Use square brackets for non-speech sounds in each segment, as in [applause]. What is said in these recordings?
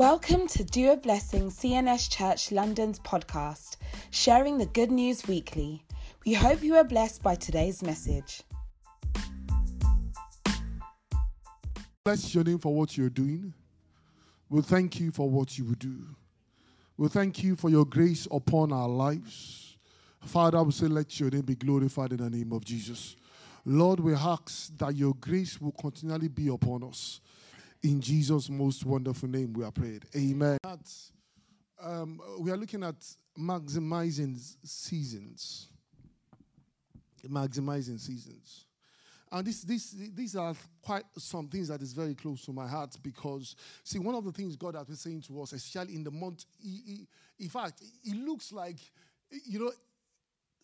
Welcome to Do a Blessing CNS Church London's podcast, sharing the good news weekly. We hope you are blessed by today's message. Bless your name for what you're doing. We thank you for what you will do. We thank you for your grace upon our lives. Father, we say, let your name be glorified in the name of Jesus. Lord, we ask that your grace will continually be upon us. In Jesus' most wonderful name, we are prayed. Amen. Um, we are looking at maximizing seasons. Maximizing seasons. And this, this, these are quite some things that is very close to my heart because, see, one of the things God has been saying to us, especially in the month, he, he, in fact, it looks like, you know,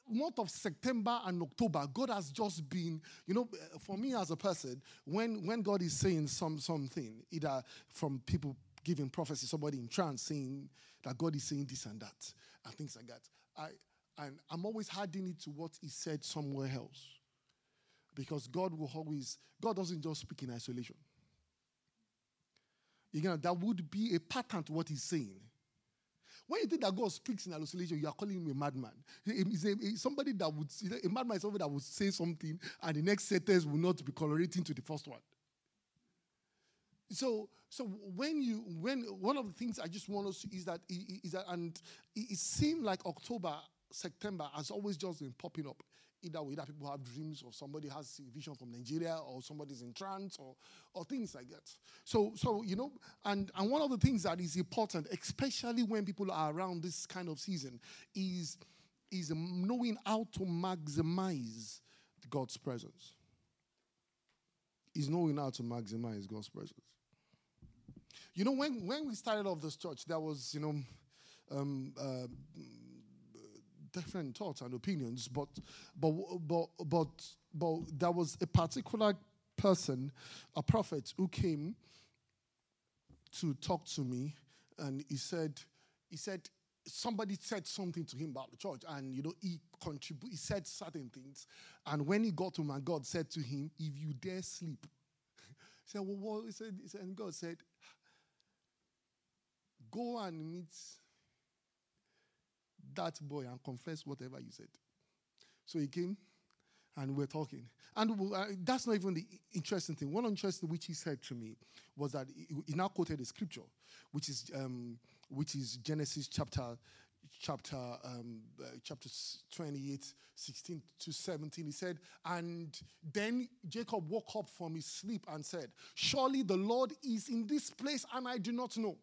month of September and October, God has just been, you know, eh, for me as a person, when when God is saying some something, either from people giving prophecy, somebody in trance saying that God is saying this and that, and things like that, I and I'm always adding it to what He said somewhere else, because God will always God doesn't just speak in isolation. You know, that would be a pattern to what He's saying. When you think that God speaks in hallucination, you are calling him a madman. He's a, somebody that would, a madman is somebody that would say something and the next sentence will not be correlating to the first one. So, so when you, when one of the things I just want to see is that, is that, and it seemed like October, September has always just been popping up either way that people have dreams or somebody has a vision from Nigeria or somebody's in trance or, or things like that. So, so you know, and, and one of the things that is important, especially when people are around this kind of season, is, is knowing how to maximize God's presence. Is knowing how to maximize God's presence. You know, when, when we started off this church, there was, you know, um, uh, different thoughts and opinions, but but but but but there was a particular person, a prophet, who came to talk to me, and he said, he said somebody said something to him about the church, and you know he contribute, he said certain things, and when he got to my God said to him, "If you dare sleep," [laughs] he said, "Well, what?" He said, he said, and God said, "Go and meet." That boy and confess whatever you said. So he came and we're talking. And uh, that's not even the interesting thing. One interesting which he said to me was that he, he now quoted a scripture, which is um, which is Genesis chapter chapter um, uh, chapter 28 16 to 17 he said and then jacob woke up from his sleep and said surely the lord is in this place and i do not know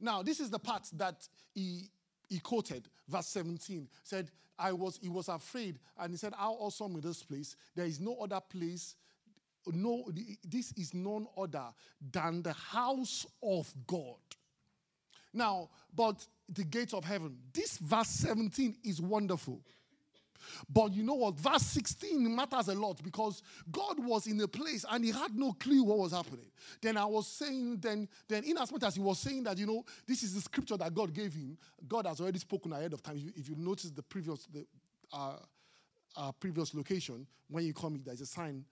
now this is the part that he he quoted verse 17 said i was he was afraid and he said how awesome is this place? There is no other place no this is none other than the house of god. Now but the gates of heaven this verse 17 is wonderful but you know what? Verse 16 matters a lot because God was in a place and he had no clue what was happening. Then I was saying, then, then in as much as he was saying that, you know, this is the scripture that God gave him, God has already spoken ahead of time. If you, if you notice the previous, the, uh, uh, previous location, when you come, there's a sign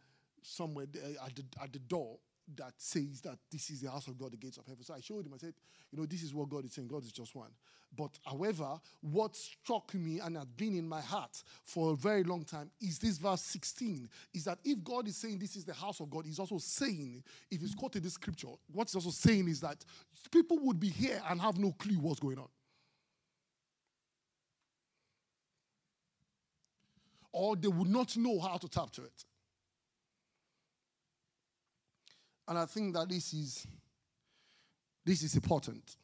somewhere at the, at the door that says that this is the house of God, the gates of heaven. So I showed him, I said, you know, this is what God is saying. God is just one. But however, what struck me and had been in my heart for a very long time is this verse 16 is that if God is saying this is the house of God, He's also saying, if He's quoted this scripture, what He's also saying is that people would be here and have no clue what's going on. Or they would not know how to tap to it. And I think that this is this is important.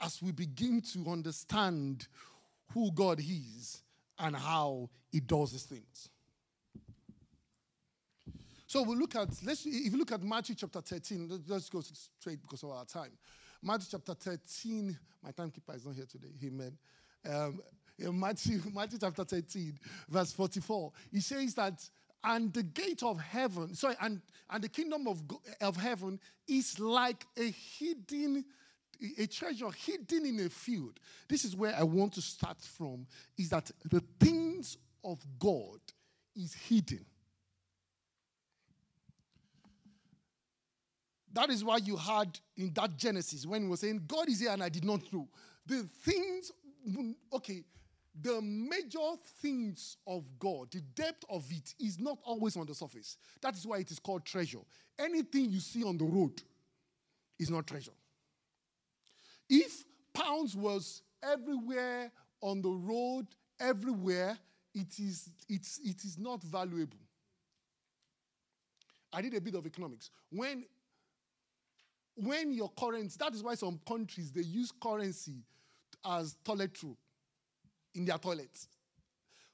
As we begin to understand who God is and how he does his things. So we look at let's if you look at Matthew chapter 13, let's go straight because of our time. Matthew chapter 13, my timekeeper is not here today. Amen. Um, Matthew, [laughs] Matthew chapter 13, verse 44, he says that and the gate of heaven, sorry, and, and the kingdom of, of heaven is like a hidden, a treasure hidden in a field. This is where I want to start from, is that the things of God is hidden. That is why you had in that Genesis when he was saying, God is here and I did not know. The things, okay, the major things of God, the depth of it is not always on the surface. That is why it is called treasure. Anything you see on the road is not treasure. If pounds was everywhere on the road, everywhere, it is, it's, it is not valuable. I did a bit of economics. When, when your currency, that is why some countries they use currency as toilet roll in their toilets.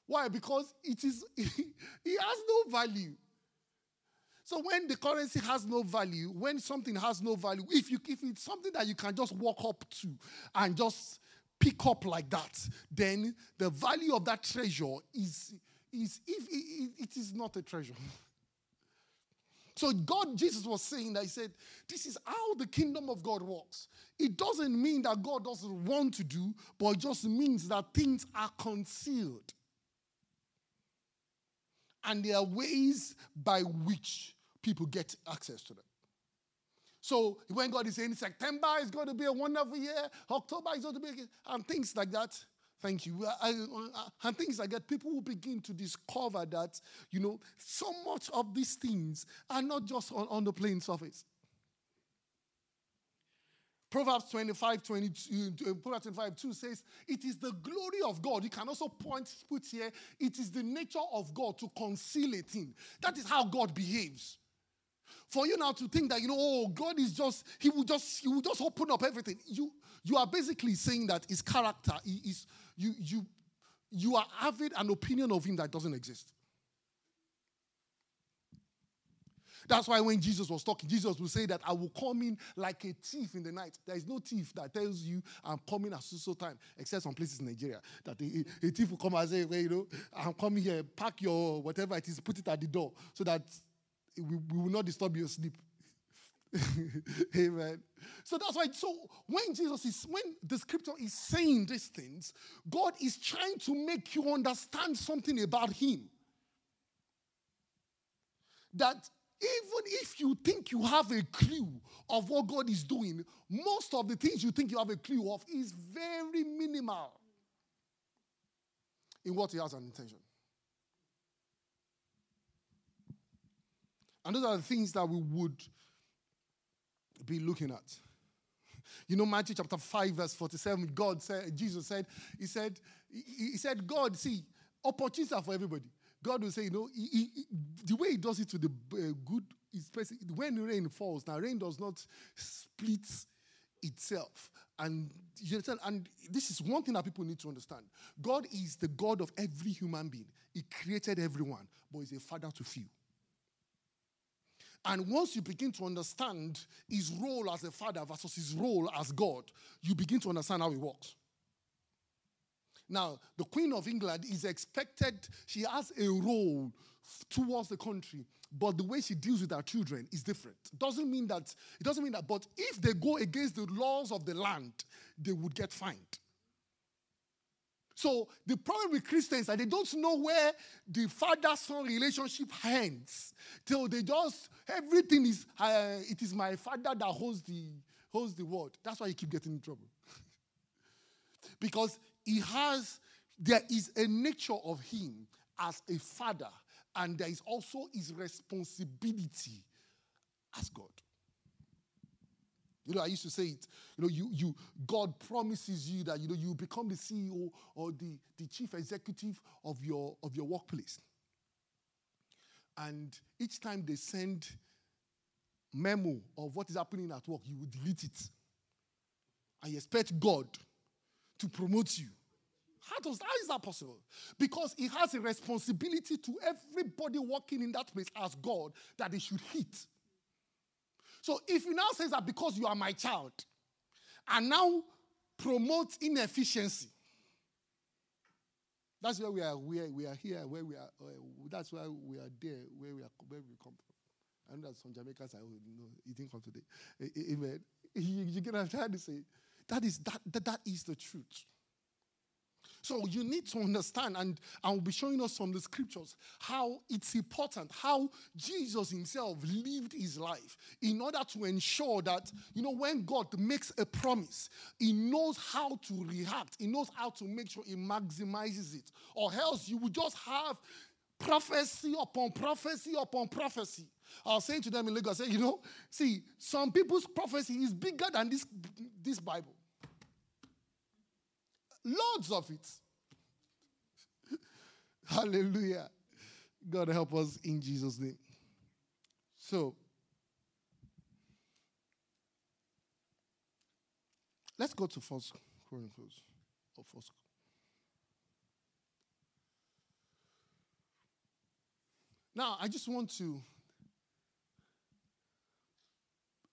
Why? Because it is [laughs] it has no value. So when the currency has no value, when something has no value, if you if it's something that you can just walk up to and just pick up like that, then the value of that treasure is is if it, it is not a treasure. [laughs] So God, Jesus was saying that he said, this is how the kingdom of God works. It doesn't mean that God doesn't want to do, but it just means that things are concealed. And there are ways by which people get access to them. So when God is saying September is going to be a wonderful year, October is going to be, and things like that, Thank you. And things like that, people will begin to discover that, you know, so much of these things are not just on, on the plain surface. Proverbs 25, 22, uh, Proverbs 25, 2 says, It is the glory of God. You can also point, put here, it is the nature of God to conceal a thing. That is how God behaves. For you now to think that, you know, oh, God is just, He will just, He will just open up everything. You you are basically saying that his character is you you you are having an opinion of him that doesn't exist. That's why when Jesus was talking, Jesus would say that I will come in like a thief in the night. There is no thief that tells you I'm coming at so time, except some places in Nigeria. That a, a thief will come and say, well, you know, I'm coming here, pack your whatever it is, put it at the door so that we, we will not disturb your sleep. [laughs] Amen. So that's why, so when Jesus is, when the scripture is saying these things, God is trying to make you understand something about Him. That even if you think you have a clue of what God is doing, most of the things you think you have a clue of is very minimal in what He has an intention. And those are the things that we would be looking at. You know, Matthew chapter 5, verse 47, God said, Jesus said, He said, He said, God, see, opportunities are for everybody. God will say, you know, he, he, the way He does it to the uh, good is when rain falls. Now, rain does not split itself. And you understand? And this is one thing that people need to understand. God is the God of every human being. He created everyone, but He's a father to few. And once you begin to understand his role as a father versus his role as God, you begin to understand how he works. Now, the Queen of England is expected, she has a role towards the country, but the way she deals with her children is different. Doesn't mean that, it doesn't mean that, but if they go against the laws of the land, they would get fined. So the problem with Christians is that they don't know where the father-son relationship ends. Till they just everything is uh, it is my father that holds the holds the word. That's why you keep getting in trouble. [laughs] because he has there is a nature of him as a father, and there is also his responsibility as God. You know, I used to say it. You know, you, you God promises you that you know you become the CEO or the, the chief executive of your of your workplace. And each time they send memo of what is happening at work, you will delete it. You expect God to promote you. How, does, how is that possible? Because he has a responsibility to everybody working in that place as God that they should hit. So if you now say that because you are my child, and now promote inefficiency, that's where we are. We are, we are here. Where we are. Uh, that's why we are there. Where we are. Where we come from. And that's some Jamaicans. are know. He didn't come today. Amen. [laughs] You, you get what I'm trying to say. That is that, that. That is the truth. So you need to understand, and I will be showing us from the scriptures how it's important, how Jesus himself lived his life in order to ensure that, you know, when God makes a promise, he knows how to react, he knows how to make sure he maximizes it. Or else you will just have prophecy upon prophecy upon prophecy. I was saying to them in Lagos, I say, you know, see, some people's prophecy is bigger than this, this Bible. Loads of it. [laughs] Hallelujah. God help us in Jesus' name. So, let's go to First Chronicles or First. Now, I just want to,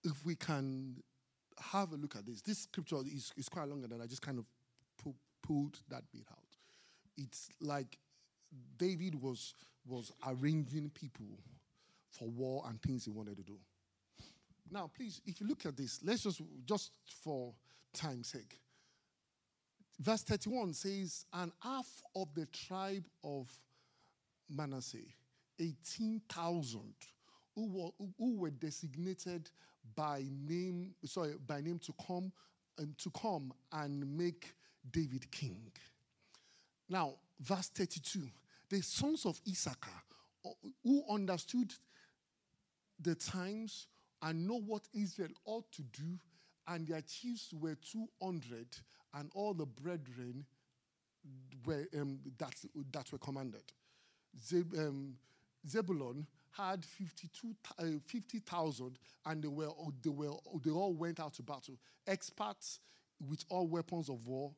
if we can have a look at this. This scripture is, is quite longer than I just kind of pulled that bit out. It's like David was, was arranging people for war and things he wanted to do. Now, please, if you look at this, let's just, just for time's sake. Verse 31 says, And half of the tribe of Manasseh, 18,000, who were, who were designated by name, sorry, by name to come and to come and make David king. Now, verse 32 the sons of Issachar uh, who understood the times and know what Israel ought to do, and their chiefs were 200, and all the brethren were, um, that, that were commanded. Zeb, um, Zebulon had 52, uh, 50,000, and they, were, they, were, they all went out to battle. Experts with all weapons of war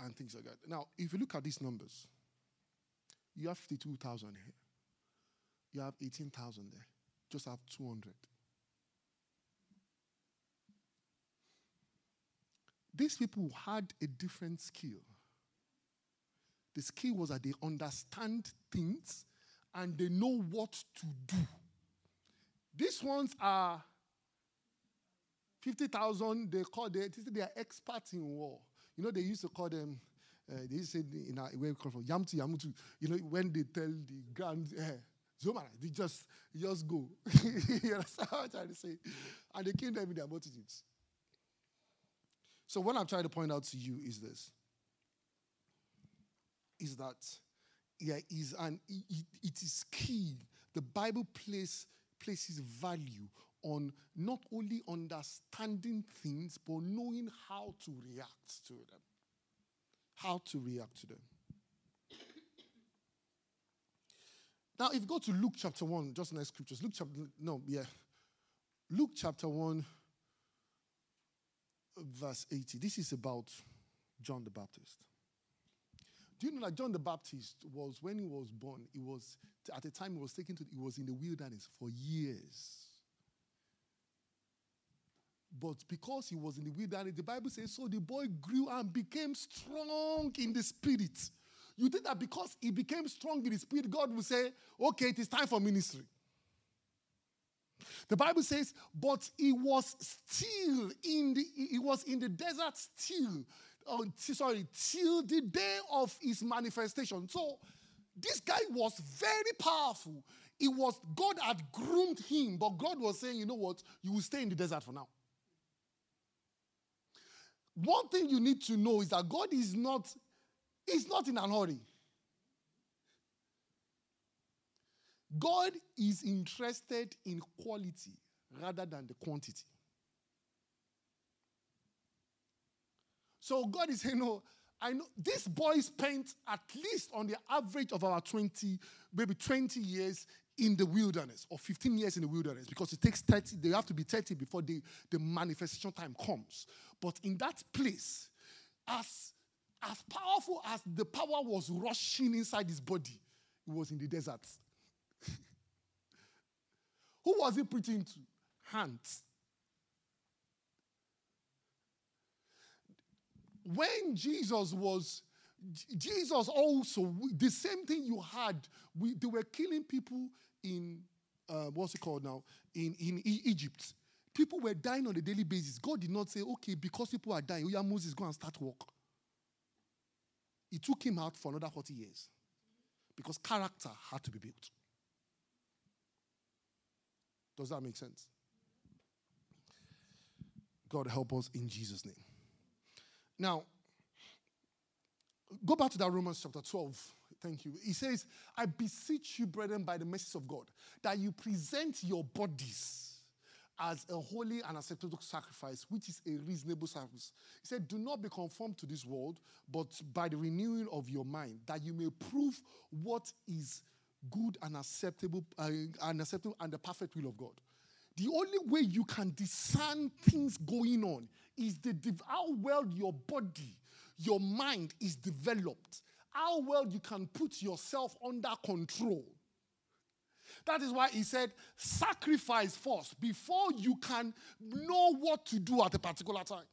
and things like that. Now, if you look at these numbers, you have 52,000 here. You have 18,000 there. Just have 200. These people had a different skill. The skill was that they understand things and they know what to do. These ones are 50,000, they call they, they are experts in war. You know, they used to call them, uh, they used to say in our, where we come from, Yamtu Yamutu. You know, when they tell the grand, uh, Zomara, they just, just go. [laughs] you understand what I'm trying to say? And they kill them in their multitudes. So what I'm trying to point out to you is this. Is that yeah, is an it, it is key. The Bible place, places value on not only understanding things, but knowing how to react to them. How to react to them. Now, if you go to Luke chapter 1, just next scriptures, Luke chapter, no, yeah. Luke chapter 1, verse 80. This is about John the Baptist. Do you know that John the Baptist was, when he was born, he was, at the time he was taken to, he was in the wilderness for years. But because he was in the wilderness, the Bible says, so the boy grew and became strong in the spirit. You think that because he became strong in the spirit, God will say, okay, it is time for ministry. The Bible says, but he was still in the he was in the desert still. Oh, sorry, till the day of his manifestation. So this guy was very powerful. It was God had groomed him, but God was saying, you know what, you will stay in the desert for now. One thing you need to know is that God is not, is not in a hurry. God is interested in quality rather than the quantity. So God is saying, no, I know this boy spent at least on the average of our 20, maybe 20 years in the wilderness or 15 years in the wilderness because it takes 30, they have to be 30 before the, the manifestation time comes. But in that place, as, as powerful as the power was rushing inside his body, it was in the desert. [laughs] Who was he preaching to? Hands. When Jesus was Jesus also, the same thing you had, we, they were killing people in, uh, what's it called now, in, in e- Egypt. People were dying on a daily basis. God did not say, okay, because people are dying, yeah, Moses, go and start work. it took him out for another 40 years because character had to be built. Does that make sense? God help us in Jesus' name. Now, go back to that Romans chapter 12. Thank you. He says, I beseech you, brethren, by the mercies of God, that you present your bodies as a holy and acceptable sacrifice, which is a reasonable service. He said, Do not be conformed to this world, but by the renewing of your mind, that you may prove what is good and acceptable, uh, and acceptable and the perfect will of God. The only way you can discern things going on is the how well your body, your mind is developed, how well you can put yourself under control. That is why he said, sacrifice first before you can know what to do at a particular time.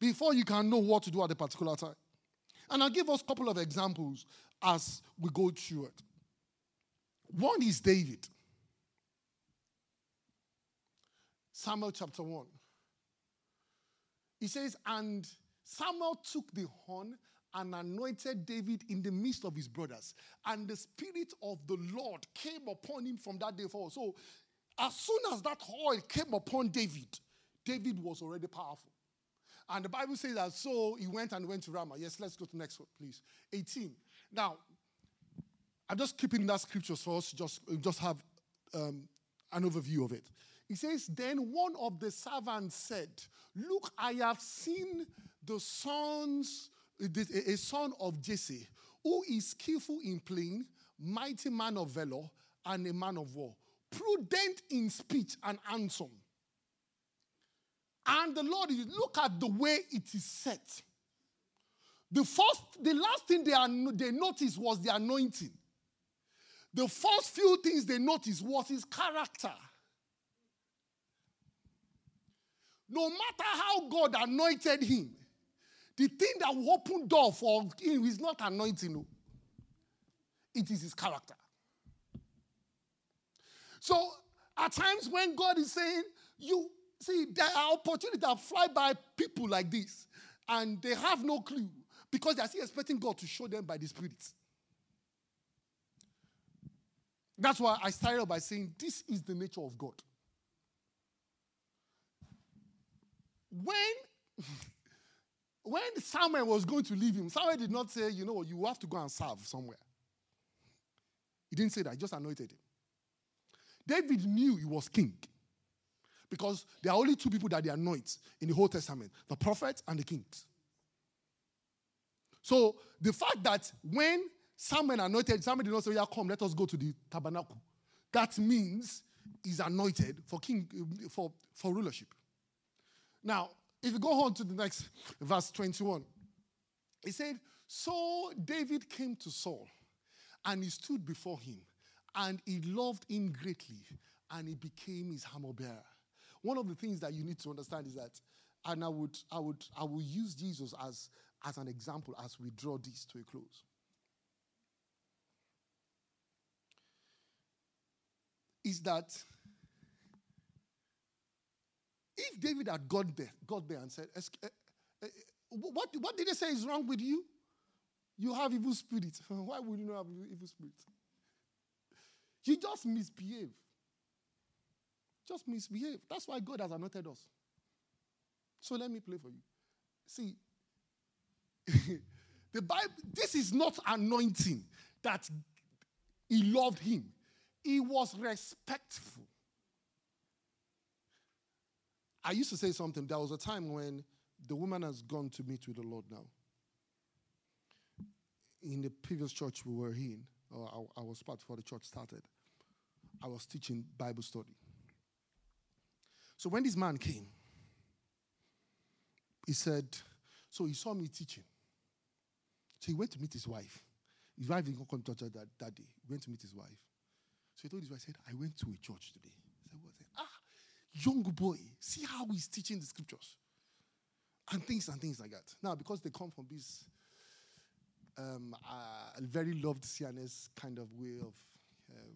Before you can know what to do at a particular time. And I'll give us a couple of examples as we go through it. One is David. Samuel chapter 1. He says, And Samuel took the horn and anointed David in the midst of his brothers. And the Spirit of the Lord came upon him from that day forward. So, as soon as that oil came upon David, David was already powerful. And the Bible says that so he went and went to Ramah. Yes, let's go to next one, please. 18. Now, I'm just keeping that scriptures for us, just, just have um, an overview of it. He says, Then one of the servants said, Look, I have seen the sons, eh, eh, a son of Jesse, who is skillful in playing, mighty man of valor, and a man of war, prudent in speech and handsome. And the Lord look at the way it is set. The first, the last thing they, are, they noticed was the anointing. The first few things they noticed was his character. No matter how God anointed him, the thing that will open door for him is not anointing. It is his character. So at times when God is saying, you see, there are opportunities that fly by people like this, and they have no clue because they are still expecting God to show them by the Spirit. That's why I started by saying this is the nature of God. When when Samuel was going to leave him, Samuel did not say, you know, you have to go and serve somewhere. He didn't say that, he just anointed him. David knew he was king because there are only two people that they anoint in the Old Testament the prophets and the kings. So the fact that when Samuel anointed, Samuel did not say, Yeah, come, let us go to the tabernacle. That means he's anointed for king for, for rulership. Now, if you go on to the next verse 21, he said, So David came to Saul, and he stood before him, and he loved him greatly, and he became his armor bearer. One of the things that you need to understand is that, and I would, I would, I will use Jesus as, as an example as we draw this to a close. Is that if David had got there, got there and said, uh, uh, what, what did they say is wrong with you? You have evil spirit. [laughs] Why would you not have evil spirit? You just misbehave. Just misbehave. That's why God has anointed us. So let me play for you. See, [laughs] the Bible, this is not anointing that he loved him. He was respectful. I used to say something. There was a time when the woman has gone to meet with the Lord now. In the previous church we were in, or I, I was part before the church started, I was teaching Bible study. So when this man came, he said, So he saw me teaching. So he went to meet his wife. His wife didn't come to church that, that day. He went to meet his wife. So he told his wife, said, I went to a church today. I said, What? Ah, young boy, see how he's teaching the scriptures. And things and things like that. Now, because they come from this um, uh, very loved CNS kind of way of um,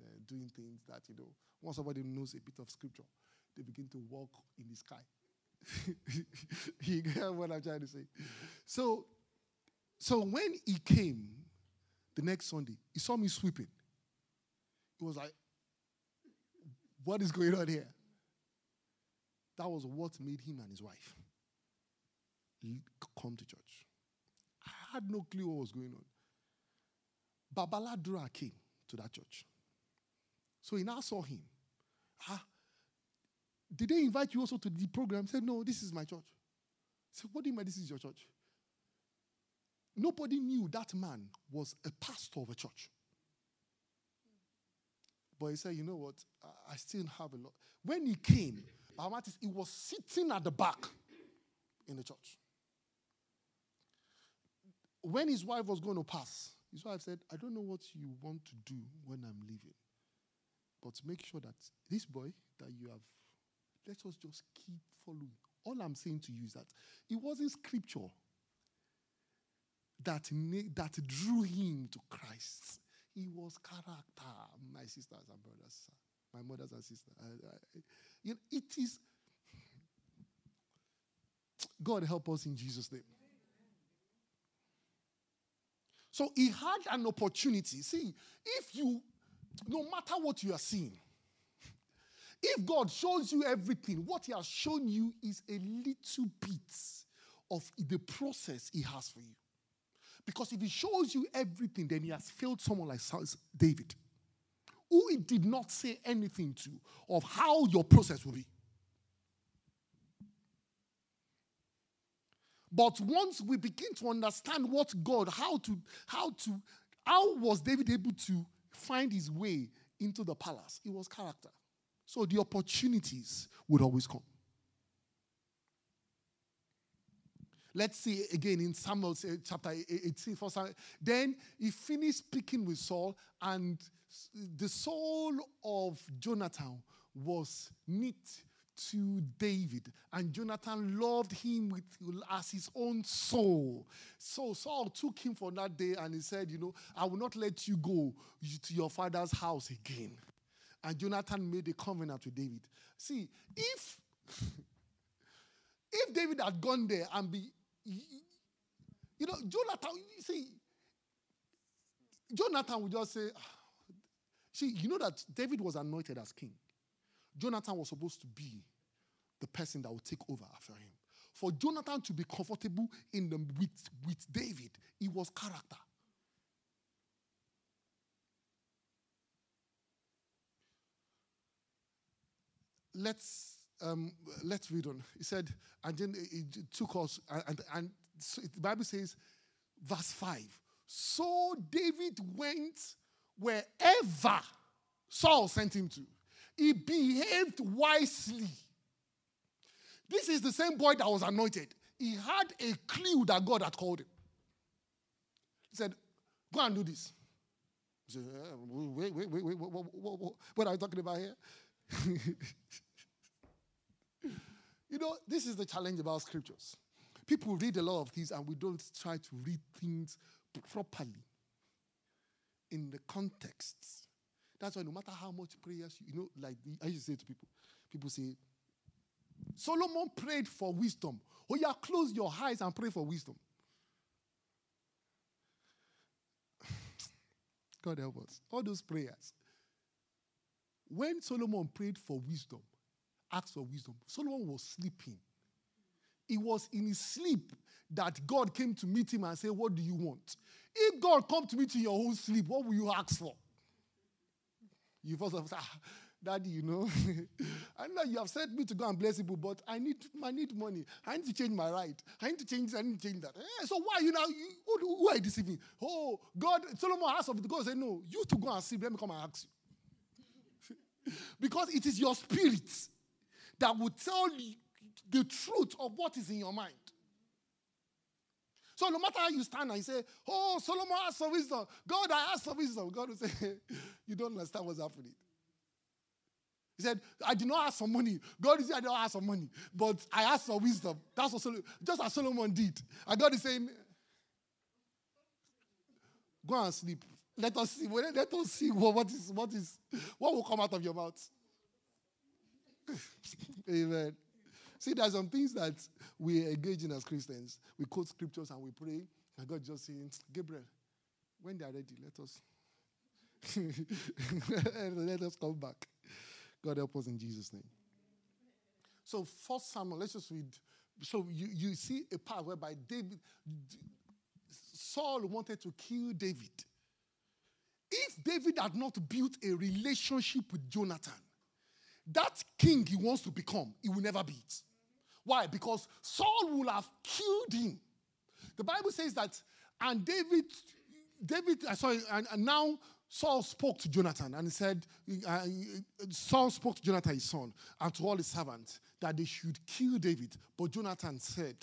uh, doing things that, you know, once somebody knows a bit of scripture, they begin to walk in the sky. [laughs] you get what I'm trying to say? So, so when he came the next Sunday, he saw me sweeping. He was like, What is going on here? That was what made him and his wife come to church. I had no clue what was going on. Babaladura came to that church. So he now saw him. Ah, did they invite you also to the program? He said, No, this is my church. I said, What do you mean this is your church? Nobody knew that man was a pastor of a church. But he said, You know what? I still have a lot. When he came, Bamatis, he was sitting at the back in the church. When his wife was going to pass, his wife said, I don't know what you want to do when I'm leaving, but make sure that this boy that you have let us just keep following. All I'm saying to you is that it wasn't scripture that, that drew him to Christ. It was character, my sisters and brothers, my mothers and sisters. You know, it is. God help us in Jesus' name. So he had an opportunity. See, if you, no matter what you are seeing, if God shows you everything, what He has shown you is a little bit of the process He has for you. Because if He shows you everything, then He has failed someone like David, who He did not say anything to of how your process will be. But once we begin to understand what God, how to, how to, how was David able to find his way into the palace? It was character. So the opportunities would always come. Let's see again in Samuel eh, chapter 18. Then he finished speaking with Saul, and the soul of Jonathan was knit to David, and Jonathan loved him with, as his own soul. So Saul took him for that day, and he said, You know, I will not let you go to your father's house again. And Jonathan made a covenant with David. See, if [laughs] if David had gone there and be, you know, Jonathan, see, Jonathan would just say, ah, see, you know that David was anointed as king. Jonathan was supposed to be the person that would take over after him. For Jonathan to be comfortable in the, with, with David, it was character. let's um, let's read on. He said, and then it took us, and, and so the Bible says, verse 5. So David went wherever Saul sent him to. He behaved wisely. This is the same boy that was anointed. He had a clue that God had called him. He said, Go and do this. He said, Wait, wait, wait, wait, what, what, what, what are you talking about here? [laughs] you know, this is the challenge about scriptures. People read a lot of things and we don't try to read things properly in the context. That's why no matter how much prayers, you know, like I used to say to people, people say, Solomon prayed for wisdom. Oh, yeah, close your eyes and pray for wisdom. [laughs] God help us. All those prayers. When Solomon prayed for wisdom, asked for wisdom, Solomon was sleeping. It was in his sleep that God came to meet him and said, What do you want? If God come to meet you in your own sleep, what will you ask for? You first of all ah, Daddy, you know, [laughs] I know you have sent me to go and bless people, but I need, I need money. I need to change my right. I need to change this, I need to change that. Eh, so why you now, you, who, who, are you deceiving? Oh, God, Solomon asked of the God, say, no, you to go and sleep, let me come and ask you. [laughs] because it is your spirit that will tell you the truth of what is in your mind. So no matter how you stand and you say, Oh, Solomon asked for wisdom. God, I asked for wisdom. God will say, [laughs] You don't understand what's happening. He said, I did not ask for money. God is I did not ask for money, but I asked for wisdom. That's what Solomon, just as Solomon did. And God is saying, Go and sleep. Let us see. Let us see what, what is what is what will come out of your mouth. [laughs] Amen. See, there are some things that we engage in as Christians. We quote scriptures and we pray, and God just saying, Gabriel, when they are ready, let us [laughs] let us come back. God help us in Jesus' name. So, first Samuel, let's just read. So you, you see a part whereby David Saul wanted to kill David. If David had not built a relationship with Jonathan, that king he wants to become, he will never be it. Why? Because Saul will have killed him. The Bible says that, and David, David, uh, sorry, and, and now Saul spoke to Jonathan and he said, uh, Saul spoke to Jonathan, his son, and to all his servants that they should kill David. But Jonathan said,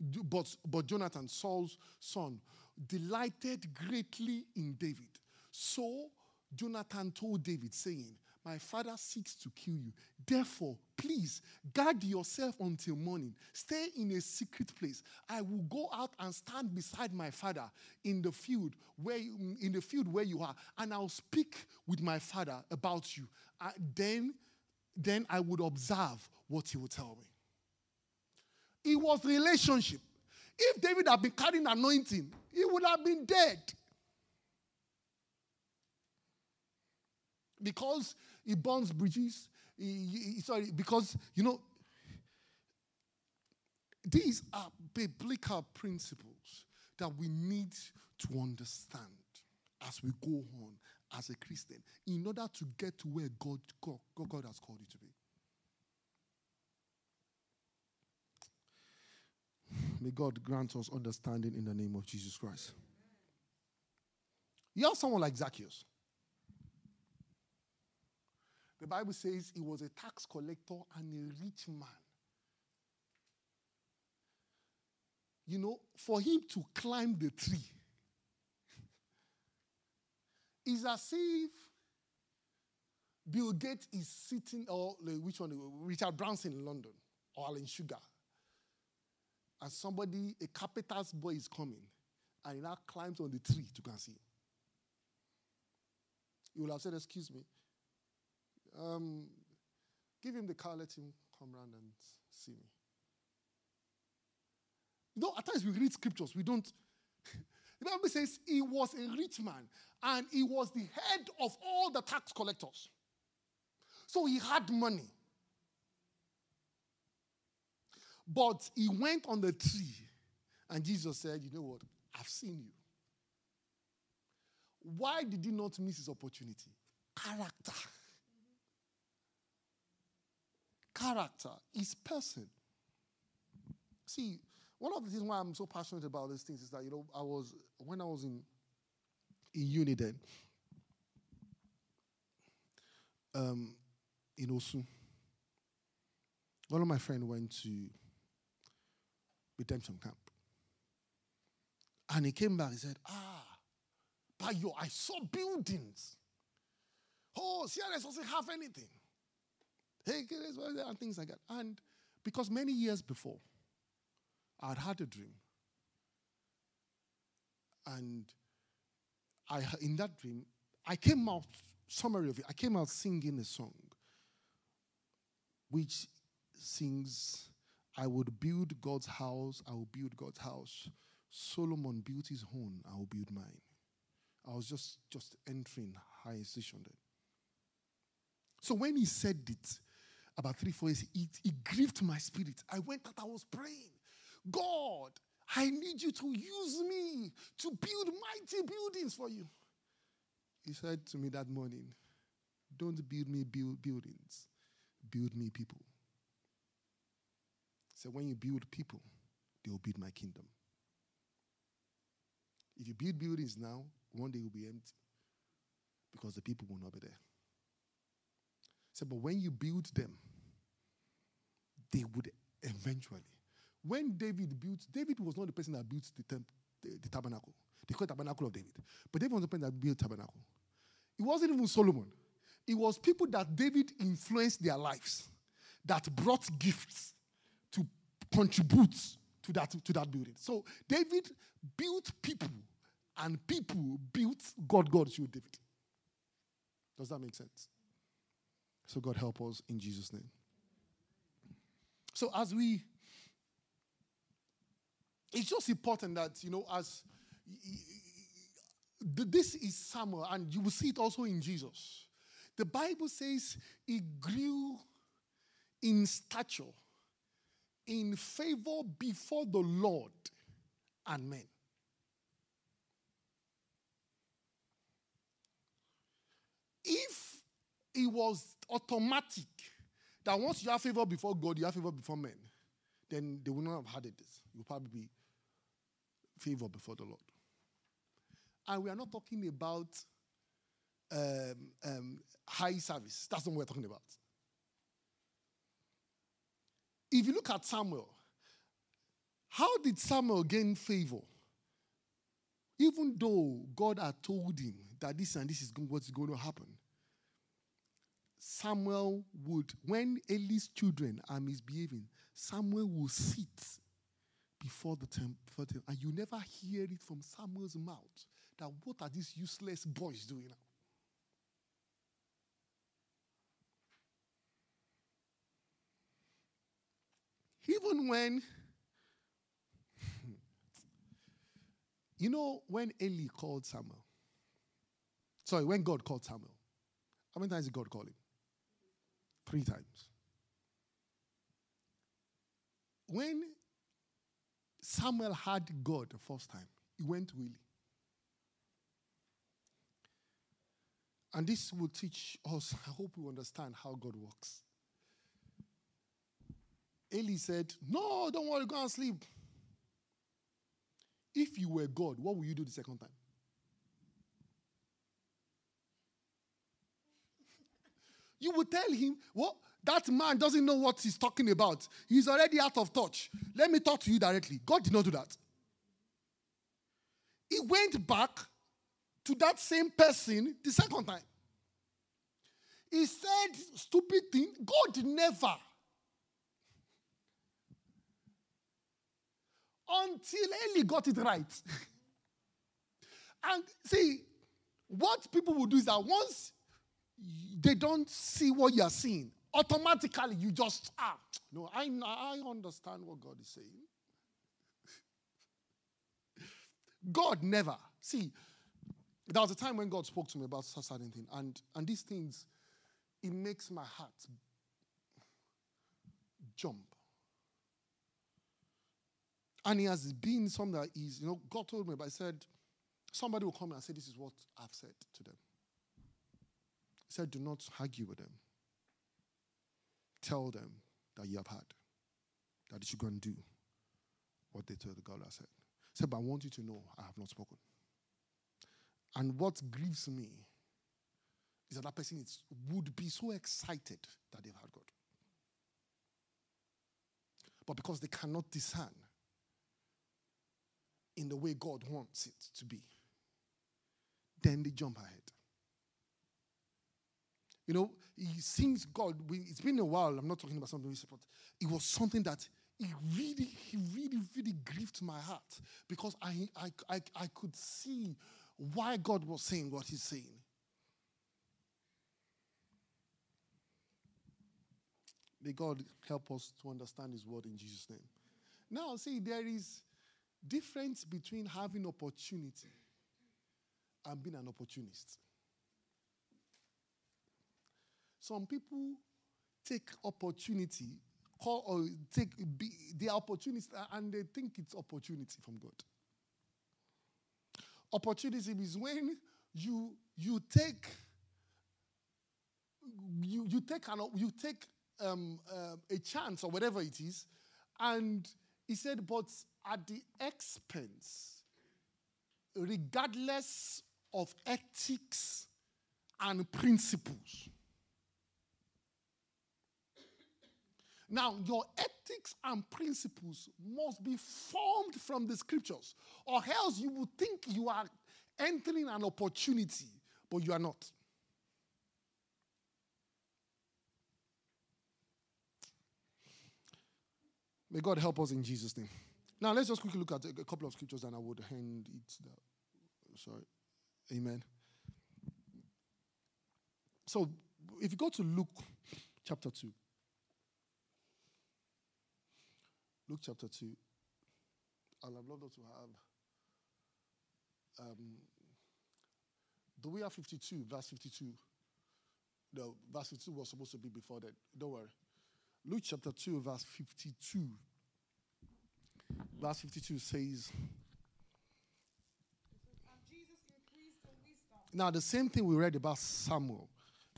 but, but Jonathan, Saul's son, delighted greatly in David. So Jonathan told David, saying, My father seeks to kill you. Therefore, please guard yourself until morning. Stay in a secret place. I will go out and stand beside my father in the field where in the field where you are, and I'll speak with my father about you. Uh, then, then I would observe what he will tell me. It was relationship. If David had been carrying anointing, he would have been dead. Because he burns bridges, he, he, sorry, because, you know, these are biblical principles that we need to understand as we go on as a Christian in order to get to where God, God, God has called you to be. May God grant us understanding in the name of Jesus Christ. You have someone like Zacchaeus. The Bible says he was a tax collector and a rich man. You know, for him to climb the tree [laughs] is as if Bill Gates is sitting, or uh, which one? Uh, Richard Branson in London, or Alan Sugar and somebody, a carpenter's boy is coming, and he now climbs on the tree to and see. He will have said, Excuse me. Um, give him the car, let him come around and see me. You know, at times we read scriptures, we don't. [laughs] the Bible says he was a rich man and he was the head of all the tax collectors. So he had money. But he went on the tree, and Jesus said, You know what? I've seen you. Why did he not miss his opportunity? Character. Character is person. See, one of the things why I'm so passionate about these things is that, you know, I was, when I was in, in uni then, um, in Osu, one of my friends went to redemption camp. And he came back, he said, Ah, Bayo, I saw buildings. Oh, CRS doesn't have anything. Hey, and things like that. And because many years before, I'd had a dream. And I, in that dream, I came out, summary of it, I came out singing a song which sings I would build God's house, I will build God's house. Solomon built his own, I will build mine. I was just, just entering high station then. So when he said it, about three, four years, it, it grieved my spirit. I went out, I was praying. God, I need you to use me to build mighty buildings for you. He said to me that morning, Don't build me build buildings, build me people. So when you build people, they will build my kingdom. If you build buildings now, one day it will be empty because the people will not be there. So, but when you build them, they would eventually. When David built, David was not the person that built the, temp, the, the tabernacle. They call it tabernacle of David. But David was the person that built tabernacle. It wasn't even Solomon. It was people that David influenced their lives that brought gifts to contribute to that, to that building. So David built people, and people built God. God showed David. Does that make sense? So God help us in Jesus' name. So as we, it's just important that, you know, as this is Samuel, and you will see it also in Jesus. The Bible says he grew in stature, in favor before the Lord and men. If it was automatic that once you have favor before God, you have favor before men, then they would not have had it. You would probably be favor before the Lord. And we are not talking about um, um, high service. That's not what we're talking about. If you look at Samuel, how did Samuel gain favor? Even though God had told him that this and this is what's going to happen, Samuel would, when Eli's children are misbehaving, Samuel will sit before the temple, and you never hear it from Samuel's mouth that what are these useless boys doing now? Even when, [laughs] you know, when Eli called Samuel, sorry, when God called Samuel, how many times did God call him? Three times. When Samuel had God the first time, he went Eli. And this will teach us, [laughs] I hope we understand how God works. Eli said, No, don't worry, go and sleep. If you were God, what will you do the second time? You would tell him, What? That man doesn't know what he's talking about. He's already out of touch. Let me talk to you directly. God did not do that. He went back to that same person the second time. He said stupid thing. God never. Until Eli got it right. [laughs] and see, what people will do is that once they don't see what you are seeing, automatically you just, ah, no, I, I understand what God is saying. [laughs] God never. See, there was a time when God spoke to me about such certain thing, and, and these things, it makes my heart jump. And he has been something that is, you know, God told me, but I said, somebody will come and say, This is what I've said to them. Said, Do not argue with them. Tell them that you have had, that you should go and do what they told the God has said. He said, But I want you to know I have not spoken. And what grieves me is that that person is, would be so excited that they've had God. But because they cannot discern in the way God wants it to be, then they jump ahead. You know, he sings God. It's been a while. I'm not talking about something recent, but it was something that he really, he really, really grieved my heart because I, I, I, I could see why God was saying what He's saying. May God help us to understand His word in Jesus' name. Now, see, there is difference between having opportunity and being an opportunist. Some people take opportunity, call or take be, the opportunity, and they think it's opportunity from God. Opportunism is when you you take you you take an, you take um, uh, a chance or whatever it is, and he said, but at the expense, regardless of ethics and principles. Now, your ethics and principles must be formed from the scriptures, or else you will think you are entering an opportunity, but you are not. May God help us in Jesus' name. Now, let's just quickly look at a couple of scriptures and I would hand it down. Sorry. Amen. So, if you go to Luke chapter 2, Luke chapter 2. And I'd love to have. Um, do we have 52? Verse 52. No, verse 52 was supposed to be before that. Don't worry. Luke chapter 2, verse 52. Verse 52 says, Now, the same thing we read about Samuel.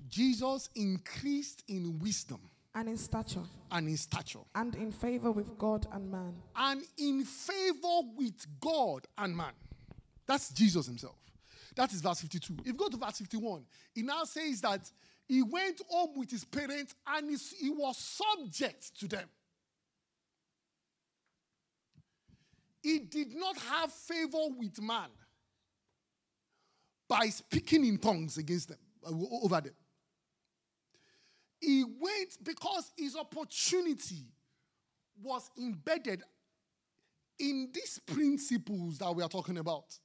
Jesus increased in wisdom and in stature and in stature and in favor with God and man. and in favor with God and man. That's Jesus himself. That is verse 52. If you go to verse 51, it now says that he went home with his parents and he, he was subject to them. He did not have favor with man by speaking in tongues against them, uh, over them. He went because his opportunity was embedded in these principles that we are talking about.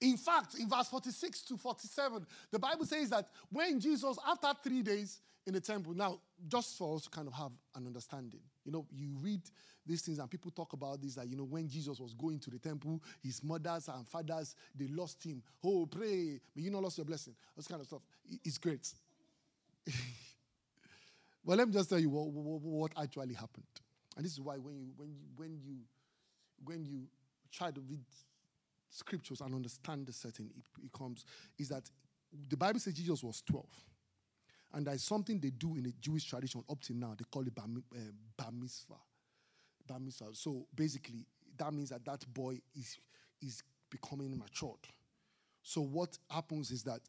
In fact, in verse 46 to 47, the Bible says that when Jesus, after three days in the temple, now, just for us to kind of have an understanding, you know, you read these things and people talk about this that, you know, when Jesus was going to the temple, his mothers and fathers, they lost him. Oh, pray, may you not lose your blessing. This kind of stuff. It's great. [laughs] but let me just tell you what, what, what actually happened. And this is why when you, when you, when you, when you try to read scriptures and understand the setting, it, it comes, is that the Bible says Jesus was 12. And there's something they do in the Jewish tradition up to now. They call it bar, uh, bar mitzvah. Bar mitzvah. So basically, that means that that boy is, is becoming matured. So what happens is that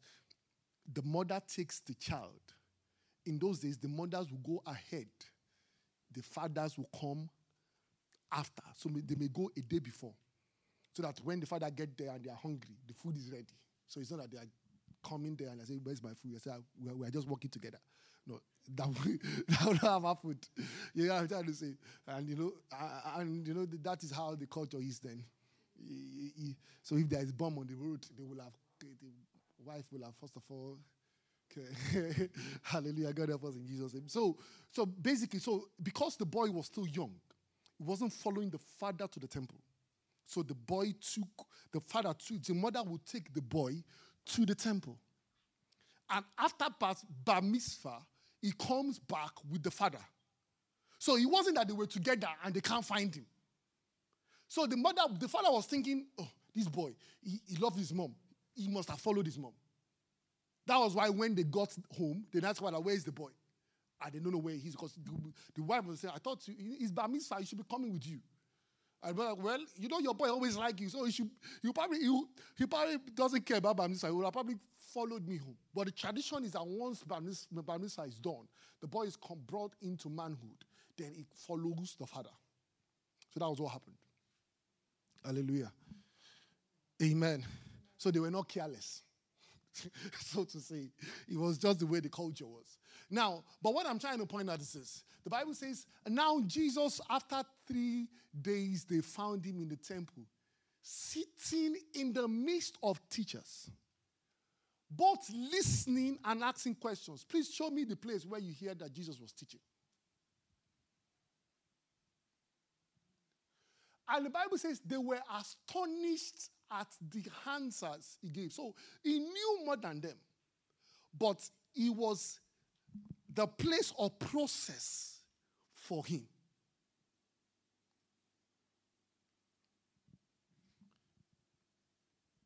the mother takes the child. In those days, the mothers will go ahead. The fathers will come after. So they may go a day before so that when the father get there and they are hungry, the food is ready. So it's not that they are coming there and I say, "Where's my food?" I say, ah, "We are, we are just working together." No, that [laughs] we that would have our food. You know what I'm trying to say, and you know, and you know that is how the culture is. Then, so if there is bomb on the road, they will have the wife will have first of all. Okay. [laughs] Hallelujah. God help us in Jesus' name. So, so basically, so because the boy was still young, he wasn't following the father to the temple. So the boy took, the father took, the mother would take the boy to the temple. And after bar mitzvah, he comes back with the father. So it wasn't that they were together and they can't find him. So the mother, the father was thinking, oh, this boy, he, he loves his mom. He must have followed his mom. That was why when they got home, they asked where is the boy? I didn't know where he's because the, the wife was saying, I thought he's mitzvah, he should be coming with you. And like, well, you know your boy always like you, so he should you probably you, he probably doesn't care about bar mitzvah. He would have probably followed me home. But the tradition is that once bar mitzvah is done, the boy is brought into manhood, then it follows the father. So that was what happened. Hallelujah. Amen. So they were not careless. [laughs] so to say. It was just the way the culture was. Now, but what I'm trying to point out is this the Bible says, now Jesus, after three days, they found him in the temple, sitting in the midst of teachers, both listening and asking questions. Please show me the place where you hear that Jesus was teaching. And the Bible says they were astonished at the answers he gave. So he knew more than them, but he was the place of process for him.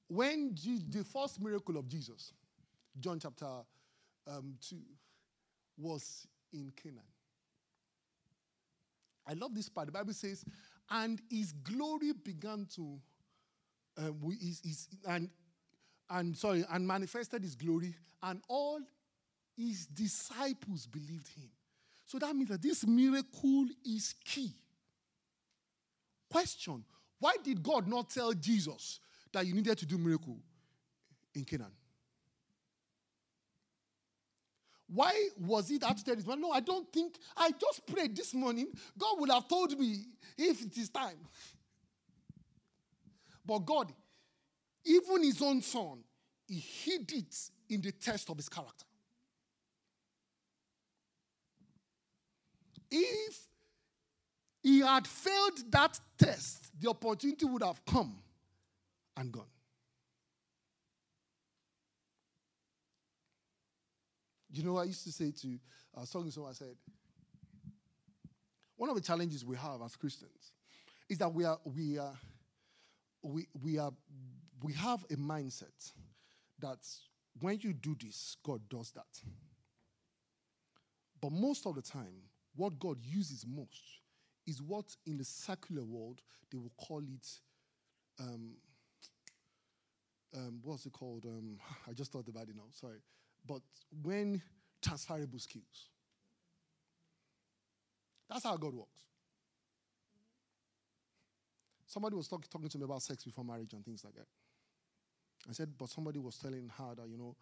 When the first miracle of Jesus, John chapter um, 2, was in Canaan. I love this part. The Bible says, and his glory began to, um, his, and, and sorry, and manifested his glory, and all his disciples believed him. So that means that this miracle is key. Question Why did God not tell Jesus that you needed to do miracle in Canaan? Why was it after this? Well, no, I don't think. I just prayed this morning. God would have told me if it is time. [laughs] But God, even his own son, he hid it in the test of his character. If he had failed that test, the opportunity would have come and gone. You know, I used to say to, I was talking to someone, I said, one of the challenges we have as Christians is that we are, we are, we, we are, we have a mindset that when you do this, God does that. But most of the time, what God uses most is what in the secular world they will call it um, um, what's it called? Um, [laughs] I just thought about it now, sorry. But when transferable skills. That's how God works. Somebody was talk, talking to me about sex before marriage and things like that. I said, but somebody was telling her that, you know,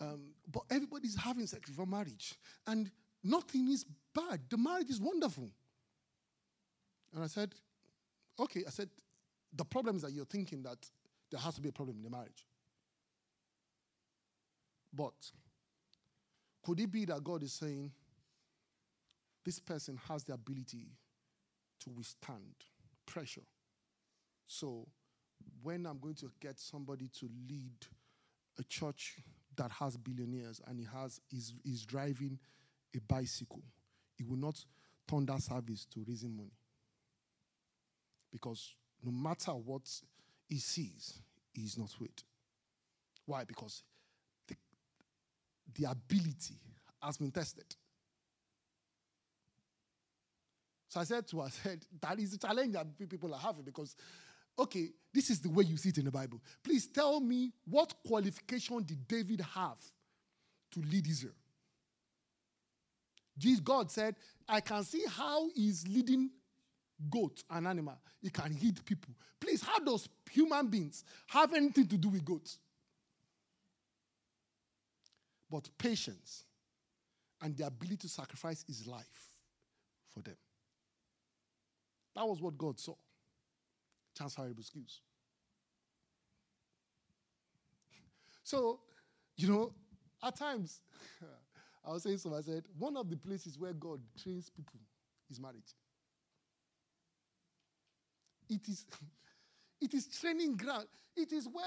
um, but everybody's having sex before marriage. And nothing is bad. The marriage is wonderful. And I said, okay. I said, the problem is that you're thinking that there has to be a problem in the marriage. But could it be that God is saying, this person has the ability to withstand pressure? So, when I'm going to get somebody to lead a church that has billionaires and he has is is driving a bicycle, he will not turn that service to raising money. Because no matter what he sees, he's not with. Why? Because the ability has been tested. So I said to her, I said, that is the challenge that people are having because, okay, this is the way you see it in the Bible. Please tell me what qualification did David have to lead Israel? Jesus, God said, I can see how he's leading goat, an animal. He can hit people. Please, how does human beings have anything to do with goats? but patience and the ability to sacrifice his life for them. That was what God saw. Transferable skills. [laughs] So, you know, at times, [laughs] I was saying so, I said, one of the places where God trains people is marriage. It is, [laughs] it is training ground. It is where,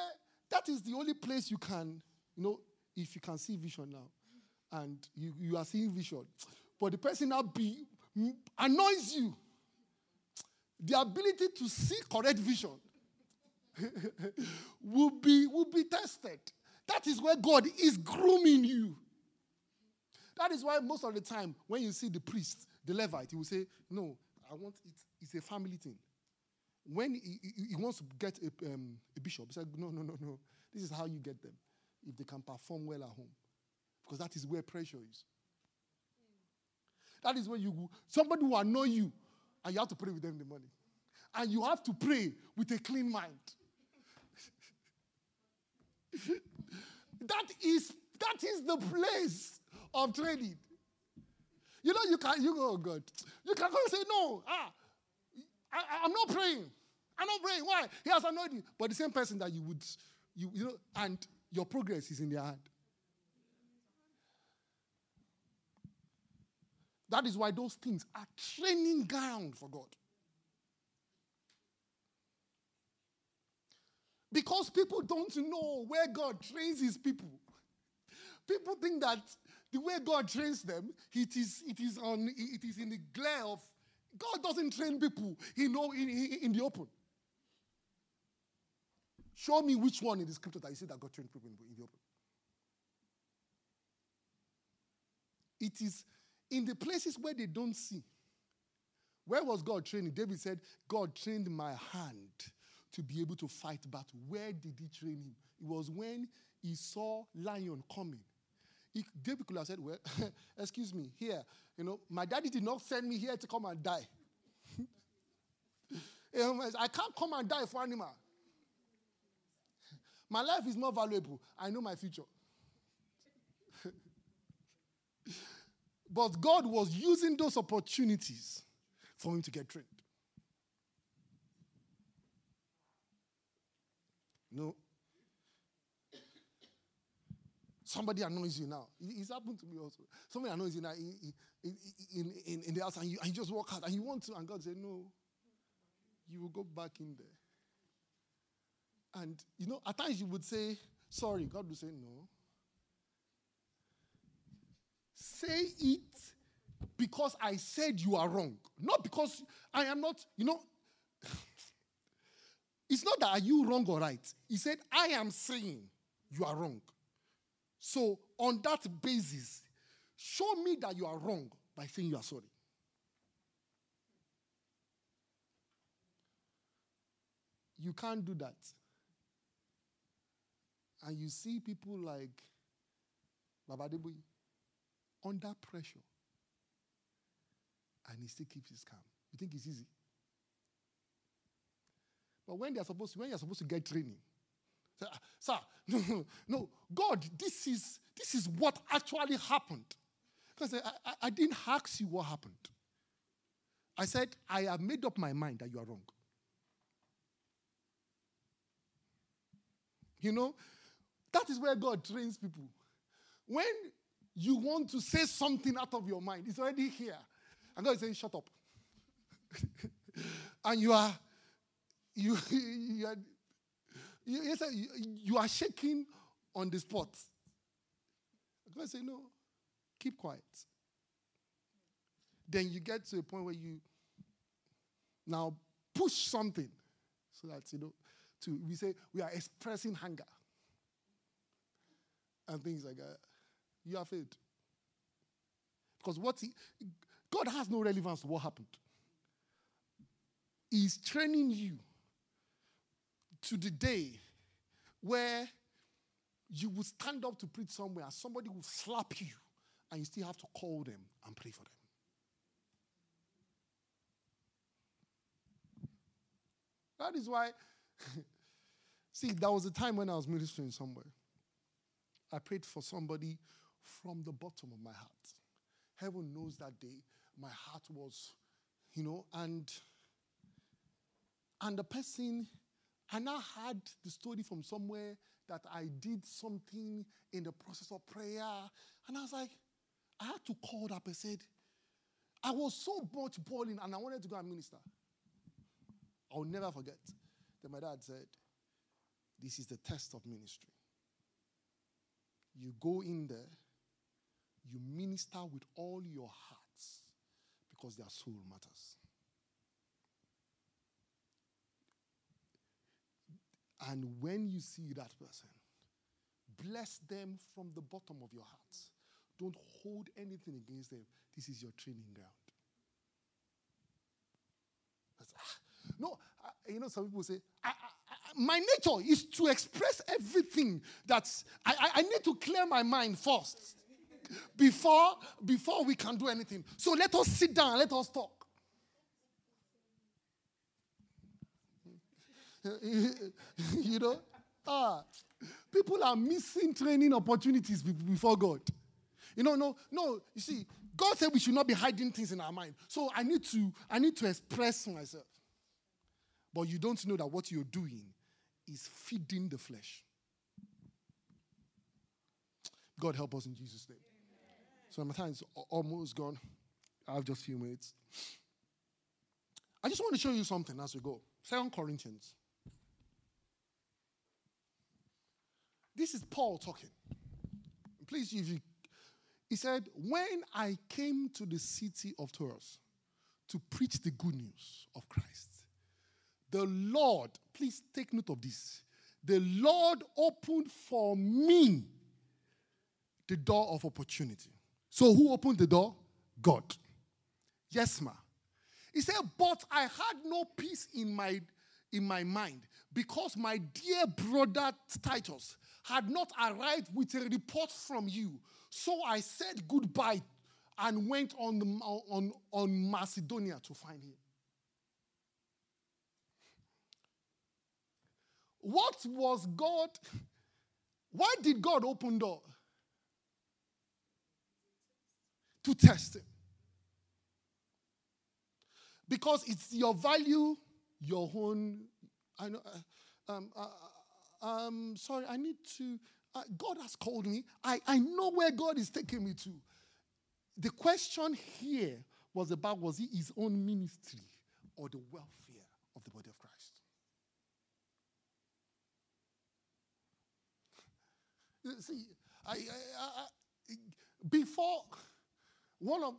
that is the only place you can, you know, if you can see vision now and you, you are seeing vision, but the person now be annoys you, the ability to see correct vision [laughs] will be will be tested. That is where God is grooming you. That is why most of the time when you see the priest, the Levite, he will say, "No, I want it. It's a family thing." When he, he, he wants to get a, um, a bishop, he said, "No, no, no, no. This is how you get them." if they can perform well at home. Because that is where pressure is. That is where you go, somebody will annoy you and you have to pray with them in the morning. And you have to pray with a clean mind. [laughs] that is that is the place of training. You know, you can you go, oh God. You can go and say, No, ah, I, am not praying. I'm not praying. Why? He has you. But the same person that you would, you, you know, and your progress is in their hand. That is why those things are training ground for God. Because people don't know where God trains his people. People think that the way God trains them, it is, it is, on, it is in the glare of. God doesn't train people in, in, in the open. Show me which one in the scripture that you see that God trained people in the open. It is in the places where they don't see. Where was God training? David said, God trained my hand to be able to fight battle. Where did he train him? It was when he saw lion coming. He, David could have said, Well, [laughs] excuse me, here, you know, my daddy did not send me here to come and die. [laughs] I can't come and die for animal. My life is more valuable. I know my future. But God was using those opportunities for him to get trained. No. Somebody annoys you now. It's happened to me also. Somebody annoys you now in, in, in, in, the house and you, and you just walk out and you want to, and God said, No, you will go back in there. And, you know, at times you would say, Sorry. God would say, No. Say it because I said you are wrong. Not because I am not, you know. [laughs] it's not that are you wrong or right. He said, I am saying you are wrong. So, on that basis, show me that you are wrong by saying you are sorry. You can't do that. And you see people like Baba Adeboye under pressure. And he still keeps his calm. You think it's easy? But when they're supposed to, when you're supposed to get training, ah, sir, no, [laughs] no, no, God, this is this is what actually happened. Because I, I, I didn't ask you what happened. I said, I have made up my mind that you are wrong. You know, that is where God trains people. When you want to say something out of your mind, it's already here. And God is saying, shut up. [laughs] and you are, you, you are, you, you, are shaking on the spot. God say, no, keep quiet. Then you get to a point where you now push something so that, you know, to, we say we are expressing hunger and things like that. You have faith. Because what he, God has no relevance to what happened. He's training you to the day where you will stand up to preach somewhere and somebody will slap you and you still have to call them and pray for them. That is why, [laughs] see, there was a time when I was ministering somewhere. I prayed for somebody from the bottom of my heart. Heaven knows that day my heart was, you know, and and the person, and I had the story from somewhere that I did something in the process of prayer, and I was like, I had to call up and said, I was so much boiling, and I wanted to go and minister. I'll never forget that my dad said, This is the test of ministry. You go in there, you minister with all your hearts because their soul matters. And when you see that person, bless them from the bottom of your heart. Don't hold anything against them. This is your training ground. Ah, no, uh, you know, some people say, I, my nature is to express everything that's I, I need to clear my mind first before before we can do anything. So let us sit down let us talk. [laughs] You know? Ah people are missing training opportunities before god. You know no no you see god said we should not be hiding things in our mind. So i need to i need to express myself. But you don't know that what you're doing is feeding the flesh. God help us in Jesus' name. So my time is almost gone. I have just a few minutes. I just want to show you something as we go. Second Corinthians. This is Paul talking. Please, if you, he said, When I came to the city of Troas to preach the good news of Christ, the Lord, please take note of this. The Lord opened for me the door of opportunity. So, who opened the door? God. Yes, ma. He said, But I had no peace in my, in my mind because my dear brother Titus had not arrived with a report from you. So I said goodbye and went on, the, on, on Macedonia to find him. What was God? Why did God open door? To test him. Because it's your value, your own. I know. Uh, um, uh, uh, um, sorry, I need to. uh, God has called me. I, I know where God is taking me to. The question here was about was it his own ministry or the welfare of the body of Christ? See, I, I, I, before one of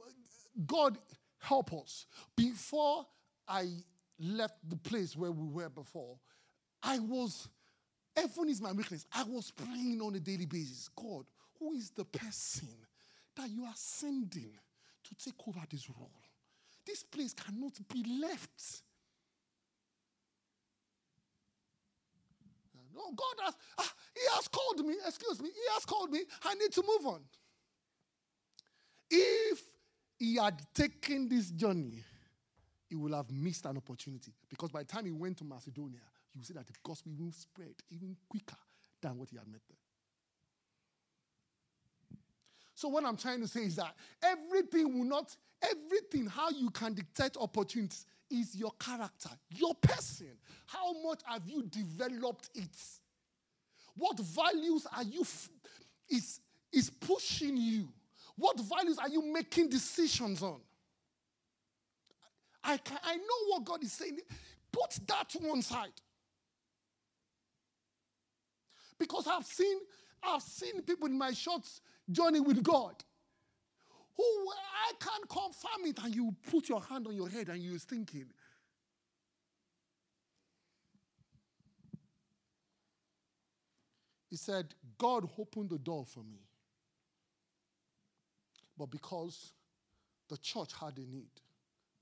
God help us. Before I left the place where we were before, I was, everyone is my weakness. I was praying on a daily basis God, who is the person that you are sending to take over this role? This place cannot be left. No, God has, ah, He has called me, excuse me, He has called me. I need to move on. If He had taken this journey, he will have missed an opportunity because by the time he went to Macedonia, you see that the gospel will spread even quicker than what he had met there. So, what I'm trying to say is that everything will not, everything, how you can dictate opportunities is your character, your person. How much have you developed it? What values are you, f- is, is pushing you? What values are you making decisions on? I, can, I know what God is saying. Put that to one side. Because I've seen, I've seen people in my short journey with God who I can't confirm it, and you put your hand on your head and you're thinking. He said, God opened the door for me. But because the church had a need,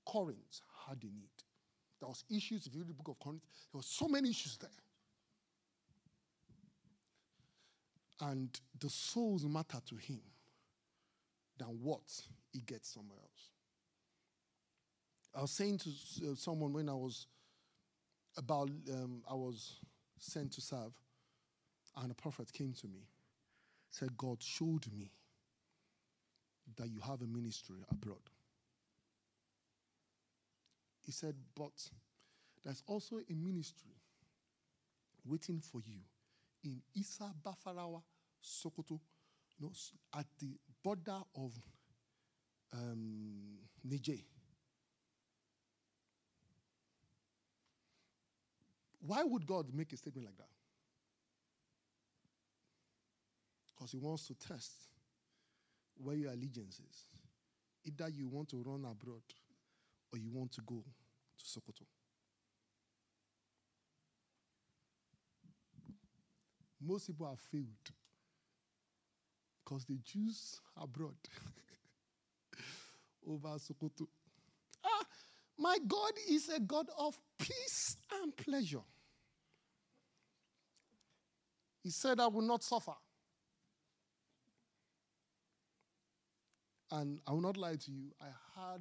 Corinth had a need. There was issues, if you read the book of Corinth, there were so many issues there. And the souls matter to him than what he gets somewhere else. I was saying to uh, someone when I was about, um, I was sent to serve, and a prophet came to me, said, God showed me that you have a ministry abroad. He said, But there's also a ministry waiting for you in Isa Bafarawa, Sokoto, you know, at the border of um, Niger. Why would God make a statement like that? Because He wants to test where your allegiance is. Either you want to run abroad or you want to go to Sokoto. Most people have failed because they choose abroad [laughs] over Sokoto. Ah, my God is a God of peace and pleasure. He said, I will not suffer. And I will not lie to you, I had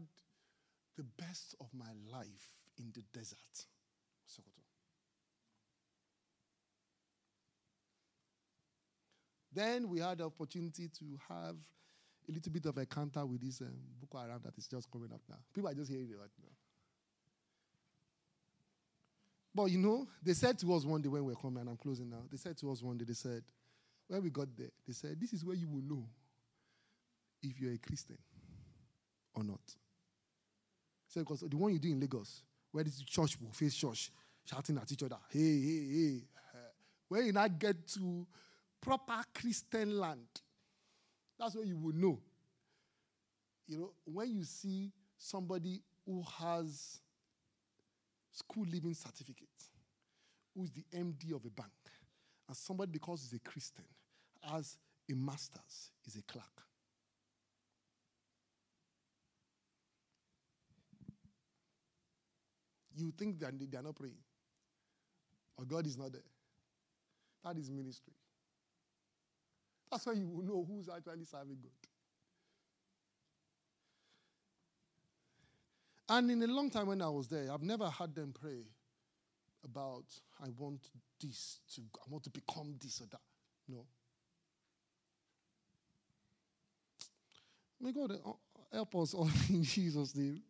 the best of my life in the desert, Sokoto. Then we had the opportunity to have a little bit of a counter with this um, Boko Haram that is just coming up now. People are just hearing it right now. But you know, they said to us one day when we were coming, and I'm closing now, they said to us one day, they said, when we got there, they said, this is where you will know if you're a Christian or not. So because the one you do in Lagos, where this church will face church, shouting at each other, hey, hey, hey. Eh, when you now get to proper Christian land, that's where you will know. You know, when you see somebody who has school living certificate, who's the MD of a bank, and somebody because he's a Christian has a master's, is a clerk. You think that they are not praying. Or God is not there. That is ministry. That's why you will know who's actually serving God. And in a long time when I was there, I've never had them pray about, I want this to, I want to become this or that. No. May God uh, help us all [laughs] in Jesus' name.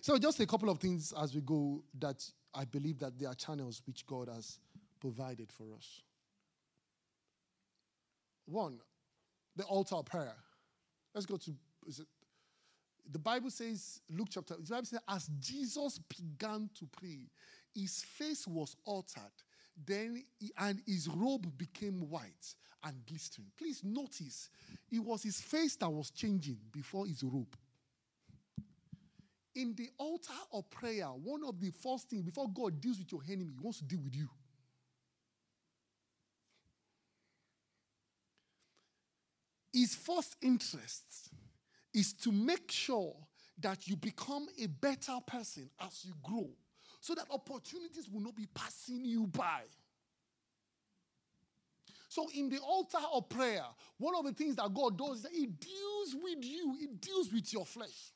So, just a couple of things as we go that I believe that there are channels which God has provided for us. one, the altar prayer. Let's go to the Bible says, Luke chapter, the Bible says, as Jesus began to pray, his face was altered, then he- and his robe became white and glistening. Please notice, it was his face that was changing before his robe. In the altar of prayer, one of the first things before God deals with your enemy, he wants to deal with you. His first interest is to make sure that you become a better person as you grow so that opportunities will not be passing you by. So, in the altar of prayer, one of the things that God does is that He deals with you, He deals with your flesh.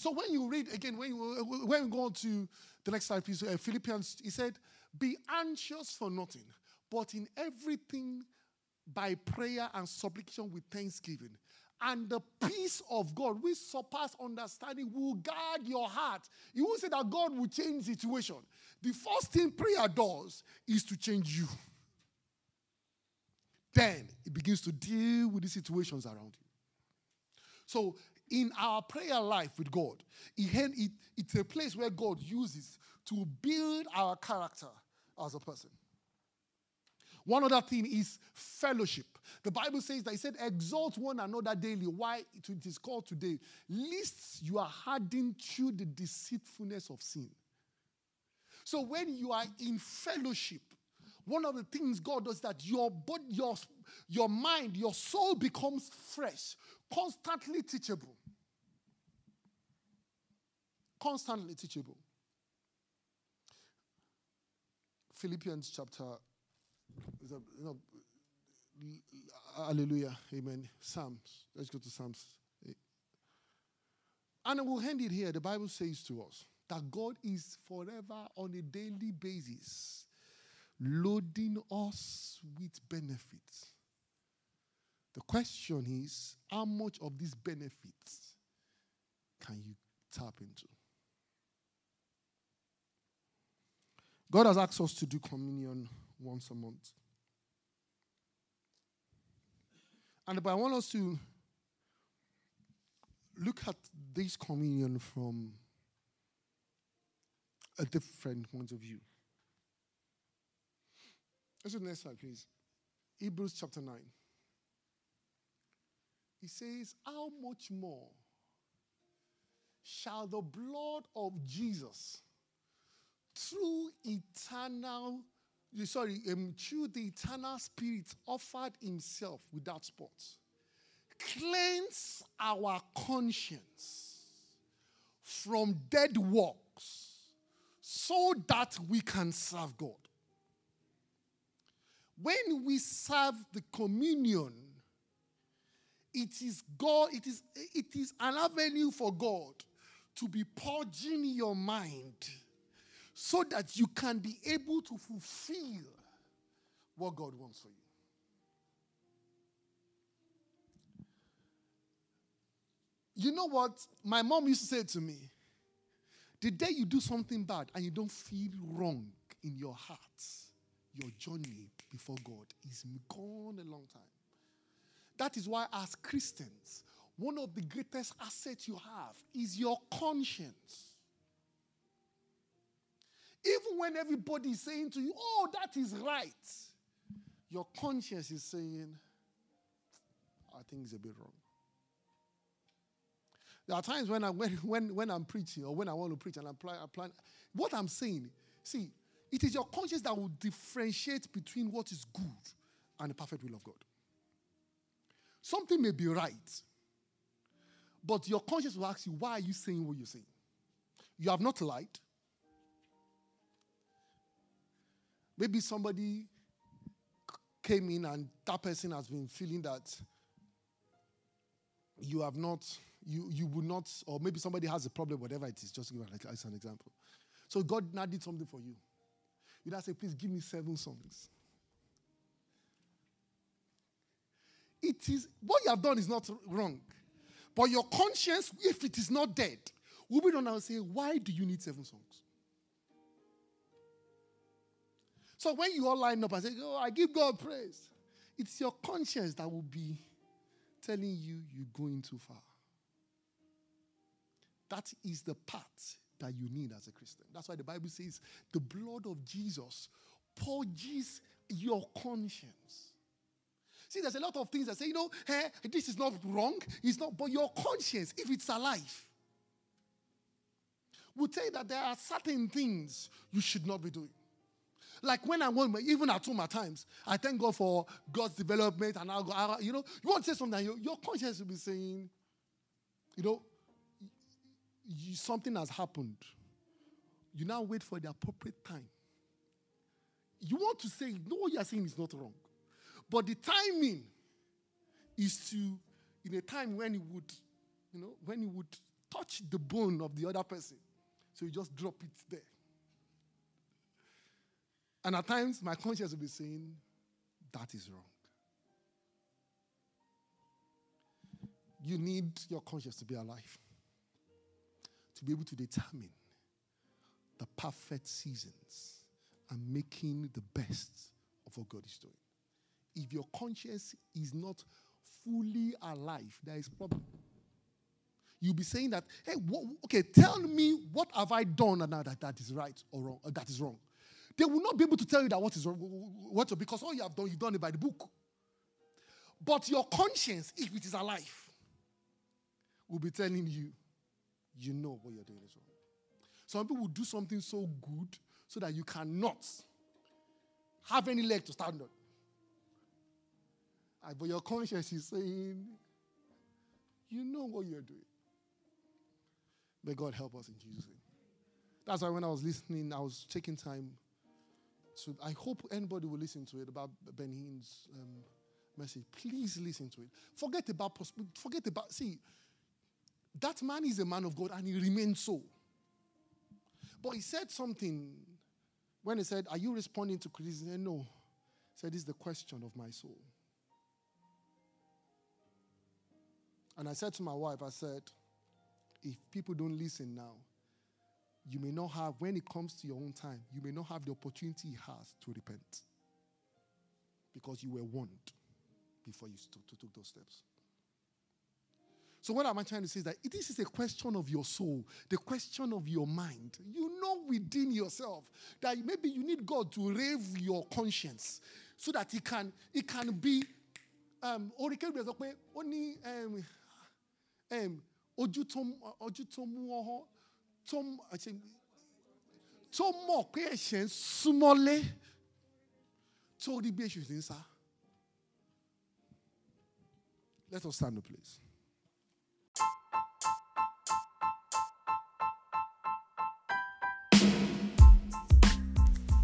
So, when you read again, when, you, when we go on to the next slide, please, uh, Philippians, He said, Be anxious for nothing, but in everything by prayer and supplication with thanksgiving. And the peace of God, which surpass understanding, will guard your heart. You won't say that God will change situation. The first thing prayer does is to change you. Then it begins to deal with the situations around you. So, in our prayer life with God, it, it, it's a place where God uses to build our character as a person. One other thing is fellowship. The Bible says that He said, exalt one another daily. Why it is called today? Lest you are hardened through the deceitfulness of sin. So when you are in fellowship, one of the things God does that your body, your, your mind, your soul becomes fresh, constantly teachable. Constantly teachable. Philippians chapter you know, hallelujah, amen. Psalms. Let's go to Psalms. And we'll end it here. The Bible says to us that God is forever on a daily basis loading us with benefits. The question is how much of these benefits can you tap into? God has asked us to do communion once a month. And but I want us to look at this communion from a different point of view. Let's the next slide, please. Hebrews chapter 9. He says, How much more shall the blood of Jesus, through eternal, eh, sorry, um, through the eternal Spirit offered Himself without spot, cleanse our conscience from dead works so that we can serve God? When we serve the communion, it is God, it is, it is an avenue for God to be purging your mind so that you can be able to fulfill what God wants for you. You know what my mom used to say to me? The day you do something bad and you don't feel wrong in your heart, your journey before God is gone a long time. That is why, as Christians, one of the greatest assets you have is your conscience. Even when everybody is saying to you, oh, that is right, your conscience is saying, I think it's a bit wrong. There are times when, I, when, when, when I'm preaching or when I want to preach and I'm plan, what I'm saying, see, it is your conscience that will differentiate between what is good and the perfect will of God. Something may be right, but your conscience will ask you, why are you saying what you're saying? You have not lied. Maybe somebody came in and that person has been feeling that you have not, you, you would not, or maybe somebody has a problem, whatever it is, just give it as an example. So God now did something for you. You now say, please give me seven songs. It is what you have done is not wrong. But your conscience, if it is not dead, will be done and say, Why do you need seven songs? So when you all line up and say, Oh, I give God praise, It's your conscience that will be telling you you're going too far. That is the part that you need as a Christian. That's why the Bible says the blood of Jesus purges your conscience. See, there's a lot of things that say, you know, hey, this is not wrong. It's not, but your conscience, if it's alive, will tell you that there are certain things you should not be doing. Like when I want, even at home at times, I thank God for God's development, and I'll go, you know, you want to say something, your, your conscience will be saying, you know, you, something has happened. You now wait for the appropriate time. You want to say, no, what you are saying is not wrong. But the timing is to, in a time when you would, you know, when you would touch the bone of the other person. So you just drop it there. And at times, my conscience will be saying, that is wrong. You need your conscience to be alive, to be able to determine the perfect seasons and making the best of what God is doing. If your conscience is not fully alive, there is problem. You'll be saying that, hey, okay, tell me what have I done and now that that is right or wrong, or that is wrong. They will not be able to tell you that what is what because all you have done, you've done it by the book. But your conscience, if it is alive, will be telling you, you know what you're doing is wrong. Some people will do something so good so that you cannot have any leg to stand on. But your conscience is saying, you know what you're doing. May God help us in Jesus' name. That's why when I was listening, I was taking time so I hope anybody will listen to it about Benny Hinn's um, message. Please listen to it. Forget about forget about see. That man is a man of God and he remains so. But he said something when he said, Are you responding to criticism? He said, No. He said, This is the question of my soul. And I said to my wife, I said, If people don't listen now, you may not have, when it comes to your own time, you may not have the opportunity he has to repent. Because you were warned before you took, took those steps. So, what am I trying to say is that this is a question of your soul, the question of your mind. You know within yourself that maybe you need God to rave your conscience so that it can, it can be. Um, tó mọ̀ pé ẹ̀ṣẹ̀ ń súnmọ́lé tó rí bí èṣù ń sá. Let us stand up, please.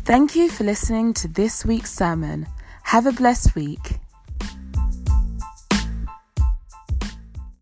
Thank you for listening to this week's sermon. Have a blessed week.